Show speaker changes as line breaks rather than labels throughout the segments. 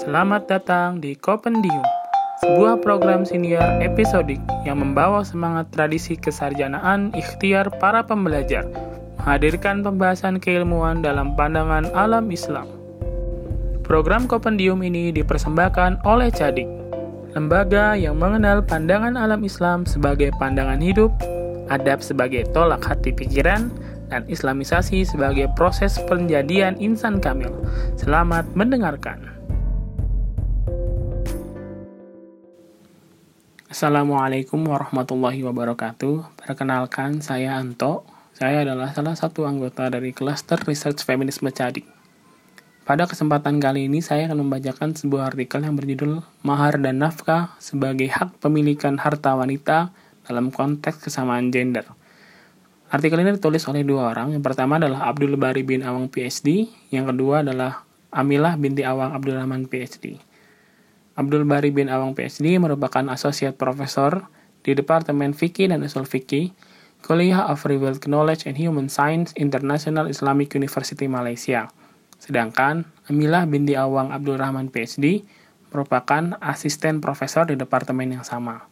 Selamat datang di Kopendium, sebuah program senior episodik yang membawa semangat tradisi kesarjanaan ikhtiar para pembelajar, menghadirkan pembahasan keilmuan dalam pandangan alam Islam. Program Kopendium ini dipersembahkan oleh Cadik, lembaga yang mengenal pandangan alam Islam sebagai pandangan hidup, adab sebagai tolak hati pikiran, dan islamisasi sebagai proses penjadian insan kamil. Selamat mendengarkan. Assalamualaikum warahmatullahi wabarakatuh. Perkenalkan, saya Anto. Saya adalah salah satu anggota dari Cluster Research Feminisme Cadik. Pada kesempatan kali ini, saya akan membacakan sebuah artikel yang berjudul Mahar dan Nafkah sebagai Hak Pemilikan Harta Wanita dalam Konteks Kesamaan Gender. Artikel ini ditulis oleh dua orang. Yang pertama adalah Abdul Bari bin Awang PhD, yang kedua adalah Amilah binti Awang Abdul Rahman PhD. Abdul Bari bin Awang PhD merupakan Associate Professor di Departemen Fikih dan Usul Fikih, Kuliah of Revealed Knowledge and Human Science International Islamic University Malaysia. Sedangkan Amilah binti Awang Abdul Rahman PhD merupakan asisten profesor di departemen yang sama.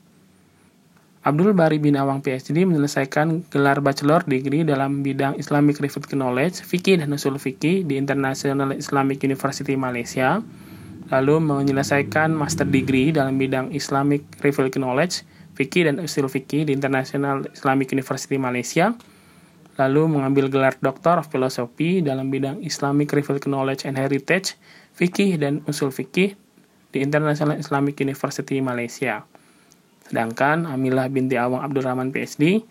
Abdul Bari bin Awang PhD menyelesaikan gelar bachelor degree dalam bidang Islamic Revealed Knowledge, Fikih dan Usul Fikih di International Islamic University Malaysia lalu menyelesaikan master degree dalam bidang Islamic Revealed Knowledge, Fikih dan Usul Fikih di International Islamic University Malaysia, lalu mengambil gelar Doctor of Philosophy dalam bidang Islamic Revealed Knowledge and Heritage, Fikih dan Usul Fikih di International Islamic University Malaysia. Sedangkan Amilah binti Awang Abdurrahman PhD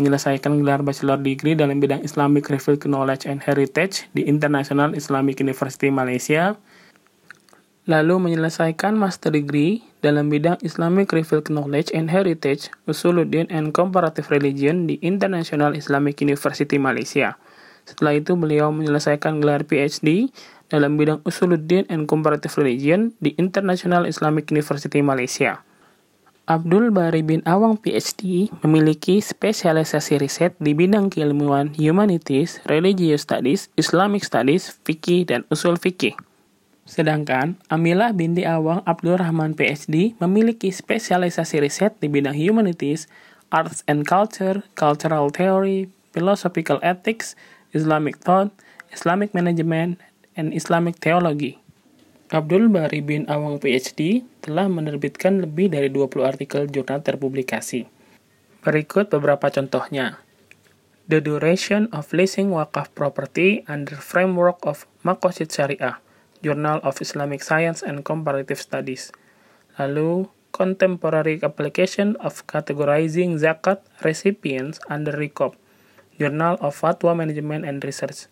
menyelesaikan gelar bachelor degree dalam bidang Islamic Revealed Knowledge and Heritage di International Islamic University Malaysia, lalu menyelesaikan master degree dalam bidang Islamic Revealed Knowledge and Heritage, Usuluddin and Comparative Religion di International Islamic University Malaysia. Setelah itu beliau menyelesaikan gelar PhD dalam bidang Usuluddin and Comparative Religion di International Islamic University Malaysia. Abdul Bari bin Awang PhD memiliki spesialisasi riset di bidang keilmuan humanities, religious studies, Islamic studies, fikih, dan usul fikih. Sedangkan Amilah binti Awang Abdul Rahman PhD memiliki spesialisasi riset di bidang humanities, arts and culture, cultural theory, philosophical ethics, Islamic thought, Islamic management, and Islamic theology. Abdul Bari bin Awang PhD telah menerbitkan lebih dari 20 artikel jurnal terpublikasi. Berikut beberapa contohnya. The Duration of Leasing Wakaf Property under Framework of Makosid Syariah – Journal of Islamic Science and Comparative Studies. Lalu, Contemporary Application of Categorizing Zakat Recipients under RICOP, Journal of Fatwa Management and Research.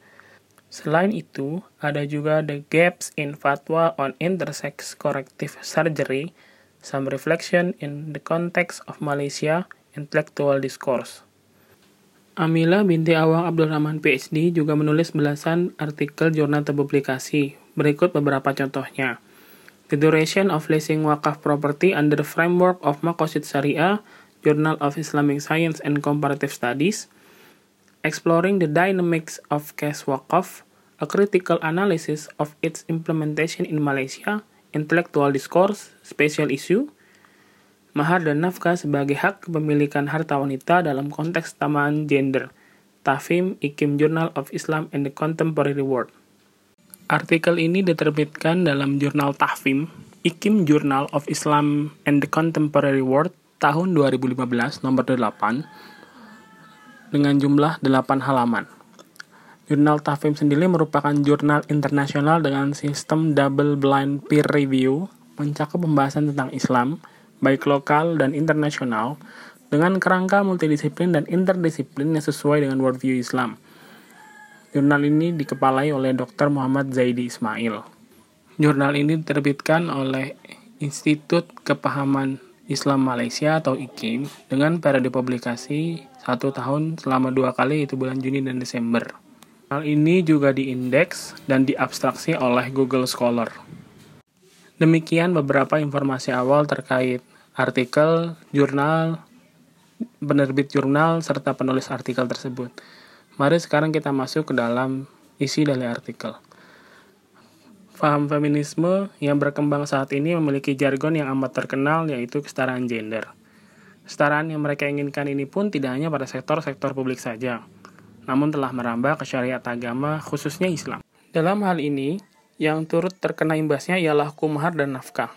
Selain itu, ada juga The Gaps in Fatwa on Intersex Corrective Surgery, Some Reflection in the Context of Malaysia, Intellectual Discourse. Amila binti Awang Abdul Rahman PhD juga menulis belasan artikel jurnal terpublikasi, Berikut beberapa contohnya. The Duration of Leasing Wakaf Property under the Framework of Makosid Syariah, Journal of Islamic Science and Comparative Studies, Exploring the Dynamics of Cash Wakaf, A Critical Analysis of Its Implementation in Malaysia, Intellectual Discourse, Special Issue, Mahar dan nafkah sebagai hak kepemilikan harta wanita dalam konteks tamaan gender, Tafim Ikim Journal of Islam and the Contemporary World. Artikel ini diterbitkan dalam jurnal Tahfim, Ikim Journal of Islam and the Contemporary World tahun 2015 nomor 8 dengan jumlah 8 halaman. Jurnal Tahfim sendiri merupakan jurnal internasional dengan sistem double blind peer review mencakup pembahasan tentang Islam, baik lokal dan internasional, dengan kerangka multidisiplin dan interdisiplin yang sesuai dengan worldview Islam – Jurnal ini dikepalai oleh Dr. Muhammad Zaidi Ismail. Jurnal ini diterbitkan oleh Institut Kepahaman Islam Malaysia atau IKIM dengan periode publikasi satu tahun selama dua kali itu bulan Juni dan Desember. Hal ini juga diindeks dan diabstraksi oleh Google Scholar. Demikian beberapa informasi awal terkait artikel, jurnal, penerbit jurnal, serta penulis artikel tersebut. Mari sekarang kita masuk ke dalam isi dari artikel. Faham feminisme yang berkembang saat ini memiliki jargon yang amat terkenal yaitu kesetaraan gender. Kesetaraan yang mereka inginkan ini pun tidak hanya pada sektor-sektor publik saja, namun telah merambah ke syariat agama khususnya Islam. Dalam hal ini, yang turut terkena imbasnya ialah hukum mahar dan nafkah.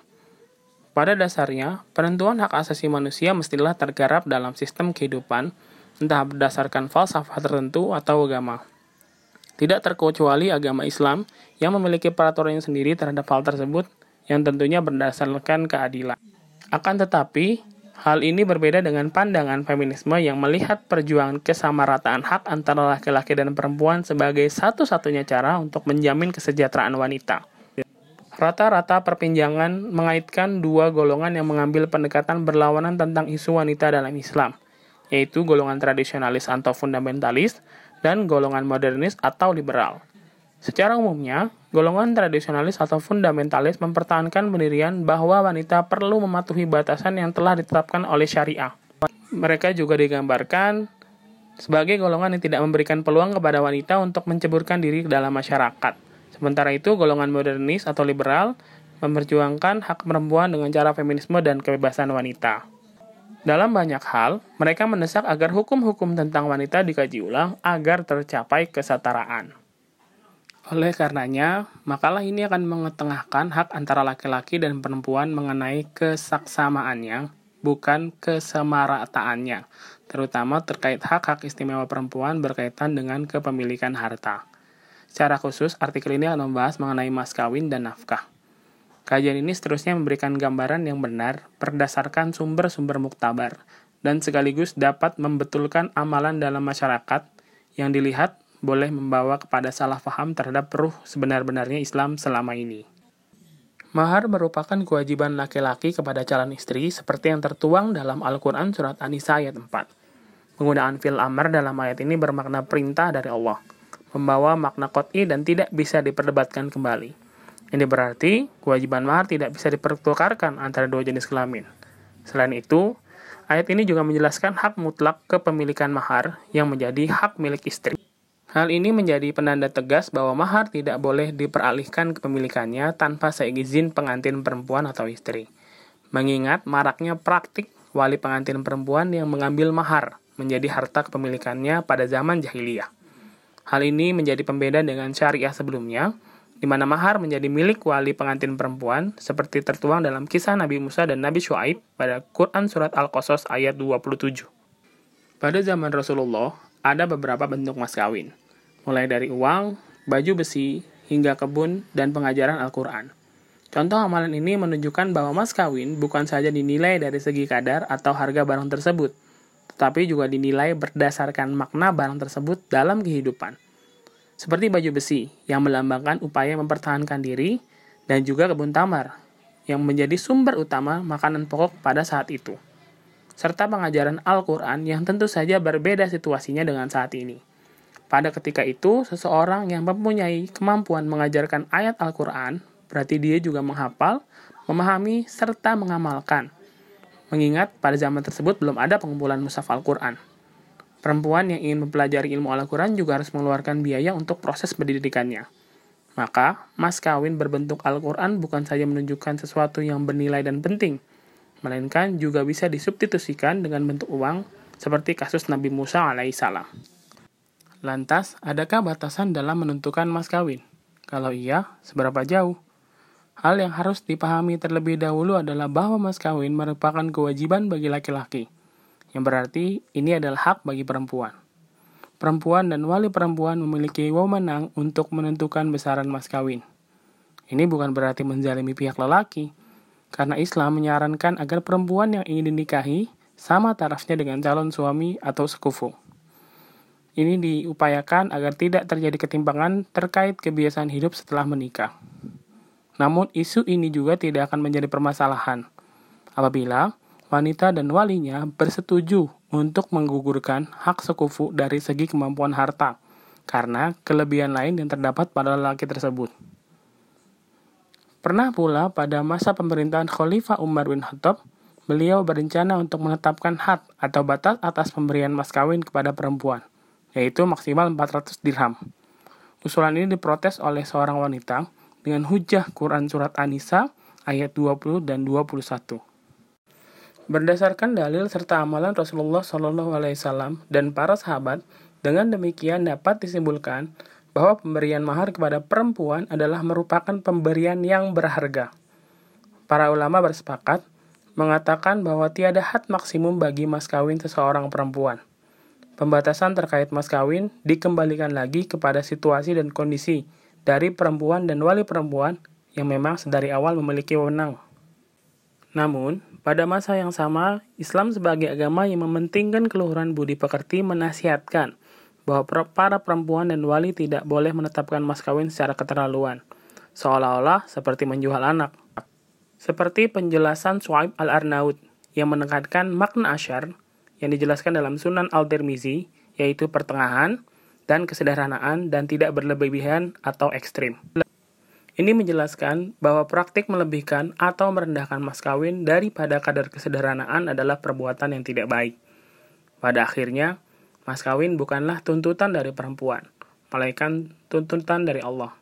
Pada dasarnya, penentuan hak asasi manusia mestilah tergarap dalam sistem kehidupan, entah berdasarkan falsafah tertentu atau agama. Tidak terkecuali agama Islam yang memiliki peraturan sendiri terhadap hal tersebut yang tentunya berdasarkan keadilan. Akan tetapi, hal ini berbeda dengan pandangan feminisme yang melihat perjuangan kesamarataan hak antara laki-laki dan perempuan sebagai satu-satunya cara untuk menjamin kesejahteraan wanita. Rata-rata perpinjangan mengaitkan dua golongan yang mengambil pendekatan berlawanan tentang isu wanita dalam Islam, yaitu golongan tradisionalis atau fundamentalis dan golongan modernis atau liberal. Secara umumnya, golongan tradisionalis atau fundamentalis mempertahankan pendirian bahwa wanita perlu mematuhi batasan yang telah ditetapkan oleh syariah. Mereka juga digambarkan sebagai golongan yang tidak memberikan peluang kepada wanita untuk menceburkan diri ke dalam masyarakat. Sementara itu, golongan modernis atau liberal memperjuangkan hak perempuan dengan cara feminisme dan kebebasan wanita. Dalam banyak hal, mereka mendesak agar hukum-hukum tentang wanita dikaji ulang agar tercapai kesetaraan. Oleh karenanya, makalah ini akan mengetengahkan hak antara laki-laki dan perempuan mengenai kesaksamaannya, bukan kesemarataannya, terutama terkait hak-hak istimewa perempuan berkaitan dengan kepemilikan harta. Secara khusus, artikel ini akan membahas mengenai mas kawin dan nafkah. Kajian ini seterusnya memberikan gambaran yang benar berdasarkan sumber-sumber muktabar dan sekaligus dapat membetulkan amalan dalam masyarakat yang dilihat boleh membawa kepada salah paham terhadap ruh sebenar-benarnya Islam selama ini. Mahar merupakan kewajiban laki-laki kepada calon istri seperti yang tertuang dalam Al-Quran Surat An-Nisa ayat 4. Penggunaan fil amr dalam ayat ini bermakna perintah dari Allah, membawa makna kot'i dan tidak bisa diperdebatkan kembali. Ini berarti kewajiban mahar tidak bisa dipertukarkan antara dua jenis kelamin. Selain itu, ayat ini juga menjelaskan hak mutlak kepemilikan mahar yang menjadi hak milik istri. Hal ini menjadi penanda tegas bahwa mahar tidak boleh diperalihkan kepemilikannya tanpa seizin pengantin perempuan atau istri. Mengingat maraknya praktik wali pengantin perempuan yang mengambil mahar menjadi harta kepemilikannya pada zaman jahiliyah. Hal ini menjadi pembeda dengan syariah sebelumnya, di mana mahar menjadi milik wali pengantin perempuan seperti tertuang dalam kisah Nabi Musa dan Nabi Shu'aib pada Quran Surat Al-Qasas ayat 27. Pada zaman Rasulullah, ada beberapa bentuk mas kawin, mulai dari uang, baju besi, hingga kebun, dan pengajaran Al-Quran. Contoh amalan ini menunjukkan bahwa mas kawin bukan saja dinilai dari segi kadar atau harga barang tersebut, tetapi juga dinilai berdasarkan makna barang tersebut dalam kehidupan seperti baju besi yang melambangkan upaya mempertahankan diri dan juga kebun tamar yang menjadi sumber utama makanan pokok pada saat itu. Serta pengajaran Al-Quran yang tentu saja berbeda situasinya dengan saat ini. Pada ketika itu, seseorang yang mempunyai kemampuan mengajarkan ayat Al-Quran, berarti dia juga menghafal, memahami, serta mengamalkan. Mengingat pada zaman tersebut belum ada pengumpulan mushaf Al-Quran. Perempuan yang ingin mempelajari ilmu Al-Quran juga harus mengeluarkan biaya untuk proses pendidikannya. Maka, mas kawin berbentuk Al-Quran bukan saja menunjukkan sesuatu yang bernilai dan penting, melainkan juga bisa disubstitusikan dengan bentuk uang, seperti kasus Nabi Musa alaihissalam. Lantas, adakah batasan dalam menentukan mas kawin? Kalau iya, seberapa jauh? Hal yang harus dipahami terlebih dahulu adalah bahwa mas kawin merupakan kewajiban bagi laki-laki yang berarti ini adalah hak bagi perempuan. Perempuan dan wali perempuan memiliki wewenang untuk menentukan besaran mas kawin. Ini bukan berarti menzalimi pihak lelaki, karena Islam menyarankan agar perempuan yang ingin dinikahi sama tarafnya dengan calon suami atau sekufu. Ini diupayakan agar tidak terjadi ketimpangan terkait kebiasaan hidup setelah menikah. Namun isu ini juga tidak akan menjadi permasalahan apabila wanita dan walinya bersetuju untuk menggugurkan hak sekufu dari segi kemampuan harta, karena kelebihan lain yang terdapat pada lelaki tersebut. Pernah pula pada masa pemerintahan Khalifah Umar bin Khattab, beliau berencana untuk menetapkan had atau batas atas pemberian mas kawin kepada perempuan, yaitu maksimal 400 dirham. Usulan ini diprotes oleh seorang wanita dengan hujah Quran Surat An-Nisa ayat 20 dan 21. Berdasarkan dalil serta amalan Rasulullah Wasallam dan para sahabat, dengan demikian dapat disimpulkan bahwa pemberian mahar kepada perempuan adalah merupakan pemberian yang berharga. Para ulama bersepakat mengatakan bahwa tiada had maksimum bagi mas kawin seseorang perempuan. Pembatasan terkait mas kawin dikembalikan lagi kepada situasi dan kondisi dari perempuan dan wali perempuan yang memang sedari awal memiliki wewenang. Namun, pada masa yang sama, Islam sebagai agama yang mementingkan keluhuran budi pekerti menasihatkan bahwa para perempuan dan wali tidak boleh menetapkan mas kawin secara keterlaluan, seolah-olah seperti menjual anak. Seperti penjelasan Suaib al-Arnaud yang menekankan makna asyar yang dijelaskan dalam Sunan Al-Tirmizi, yaitu pertengahan dan kesederhanaan dan tidak berlebihan atau ekstrim. Ini menjelaskan bahwa praktik melebihkan atau merendahkan mas kawin daripada kadar kesederhanaan adalah perbuatan yang tidak baik. Pada akhirnya, mas kawin bukanlah tuntutan dari perempuan, melainkan tuntutan dari Allah.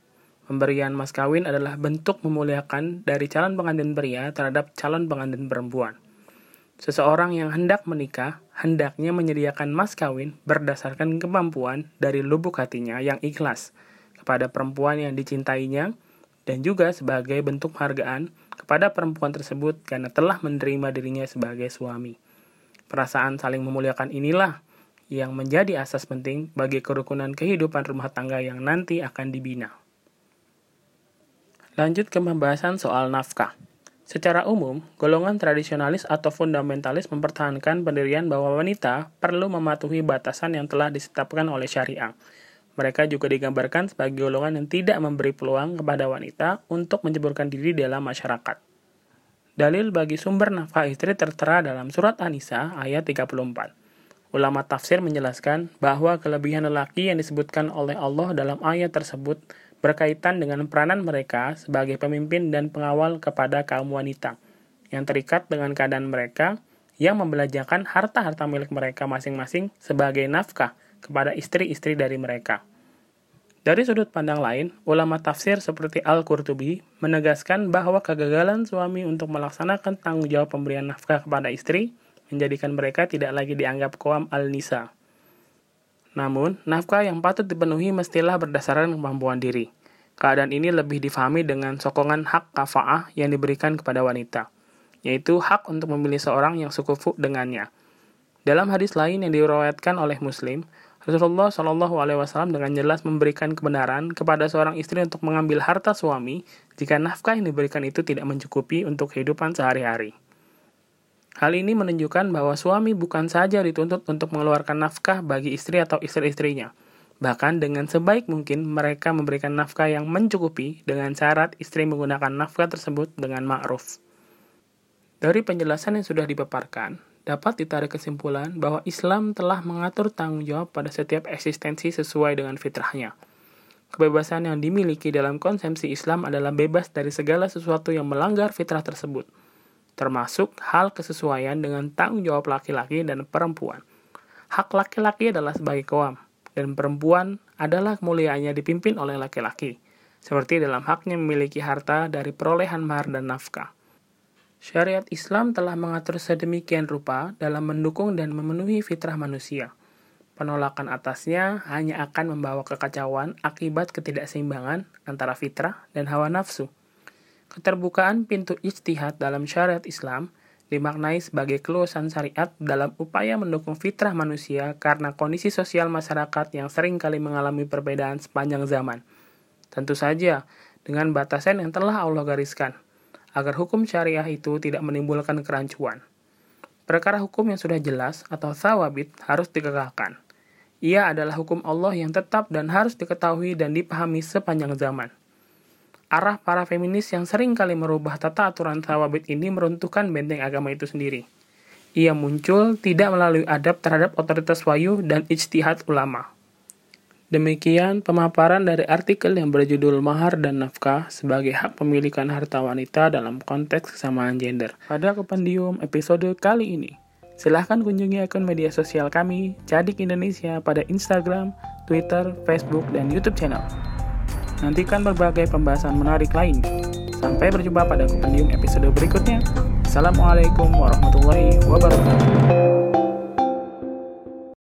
Pemberian mas kawin adalah bentuk memuliakan dari calon pengantin pria terhadap calon pengantin perempuan. Seseorang yang hendak menikah hendaknya menyediakan mas kawin berdasarkan kemampuan dari lubuk hatinya yang ikhlas kepada perempuan yang dicintainya dan juga sebagai bentuk penghargaan kepada perempuan tersebut karena telah menerima dirinya sebagai suami. Perasaan saling memuliakan inilah yang menjadi asas penting bagi kerukunan kehidupan rumah tangga yang nanti akan dibina. Lanjut ke pembahasan soal nafkah. Secara umum, golongan tradisionalis atau fundamentalis mempertahankan pendirian bahwa wanita perlu mematuhi batasan yang telah ditetapkan oleh syariah. Mereka juga digambarkan sebagai golongan yang tidak memberi peluang kepada wanita untuk menceburkan diri dalam masyarakat. Dalil bagi sumber nafkah istri tertera dalam surat An-Nisa ayat 34. Ulama tafsir menjelaskan bahwa kelebihan lelaki yang disebutkan oleh Allah dalam ayat tersebut berkaitan dengan peranan mereka sebagai pemimpin dan pengawal kepada kaum wanita yang terikat dengan keadaan mereka yang membelajarkan harta-harta milik mereka masing-masing sebagai nafkah kepada istri-istri dari mereka. Dari sudut pandang lain, ulama tafsir seperti Al-Qurtubi menegaskan bahwa kegagalan suami untuk melaksanakan tanggung jawab pemberian nafkah kepada istri menjadikan mereka tidak lagi dianggap kaum al-nisa, namun, nafkah yang patut dipenuhi mestilah berdasarkan kemampuan diri. Keadaan ini lebih difahami dengan sokongan hak kafa'ah yang diberikan kepada wanita, yaitu hak untuk memilih seorang yang sekufu dengannya. Dalam hadis lain yang diriwayatkan oleh Muslim, Rasulullah Shallallahu Alaihi Wasallam dengan jelas memberikan kebenaran kepada seorang istri untuk mengambil harta suami jika nafkah yang diberikan itu tidak mencukupi untuk kehidupan sehari-hari. Hal ini menunjukkan bahwa suami bukan saja dituntut untuk mengeluarkan nafkah bagi istri atau istri-istrinya. Bahkan dengan sebaik mungkin mereka memberikan nafkah yang mencukupi dengan syarat istri menggunakan nafkah tersebut dengan ma'ruf. Dari penjelasan yang sudah dipaparkan, dapat ditarik kesimpulan bahwa Islam telah mengatur tanggung jawab pada setiap eksistensi sesuai dengan fitrahnya. Kebebasan yang dimiliki dalam konsepsi Islam adalah bebas dari segala sesuatu yang melanggar fitrah tersebut – termasuk hal kesesuaian dengan tanggung jawab laki-laki dan perempuan. Hak laki-laki adalah sebagai kaum, dan perempuan adalah kemuliaannya dipimpin oleh laki-laki, seperti dalam haknya memiliki harta dari perolehan mahar dan nafkah. Syariat Islam telah mengatur sedemikian rupa dalam mendukung dan memenuhi fitrah manusia. Penolakan atasnya hanya akan membawa kekacauan akibat ketidakseimbangan antara fitrah dan hawa nafsu. Keterbukaan pintu ijtihad dalam syariat Islam dimaknai sebagai keluasan syariat dalam upaya mendukung fitrah manusia karena kondisi sosial masyarakat yang sering kali mengalami perbedaan sepanjang zaman. Tentu saja, dengan batasan yang telah Allah gariskan, agar hukum syariah itu tidak menimbulkan kerancuan. Perkara hukum yang sudah jelas atau thawabit harus dikekalkan. Ia adalah hukum Allah yang tetap dan harus diketahui dan dipahami sepanjang zaman. Arah para feminis yang sering kali merubah tata aturan tawabit ini meruntuhkan benteng agama itu sendiri. Ia muncul tidak melalui adab terhadap otoritas wayu dan ijtihad ulama. Demikian pemaparan dari artikel yang berjudul Mahar dan Nafkah sebagai hak pemilikan harta wanita dalam konteks kesamaan gender. Pada kependium episode kali ini, silahkan kunjungi akun media sosial kami, Cadik Indonesia pada Instagram, Twitter, Facebook, dan YouTube channel. Nantikan berbagai pembahasan menarik lain. Sampai berjumpa pada Kupendium episode berikutnya. Assalamualaikum warahmatullahi wabarakatuh.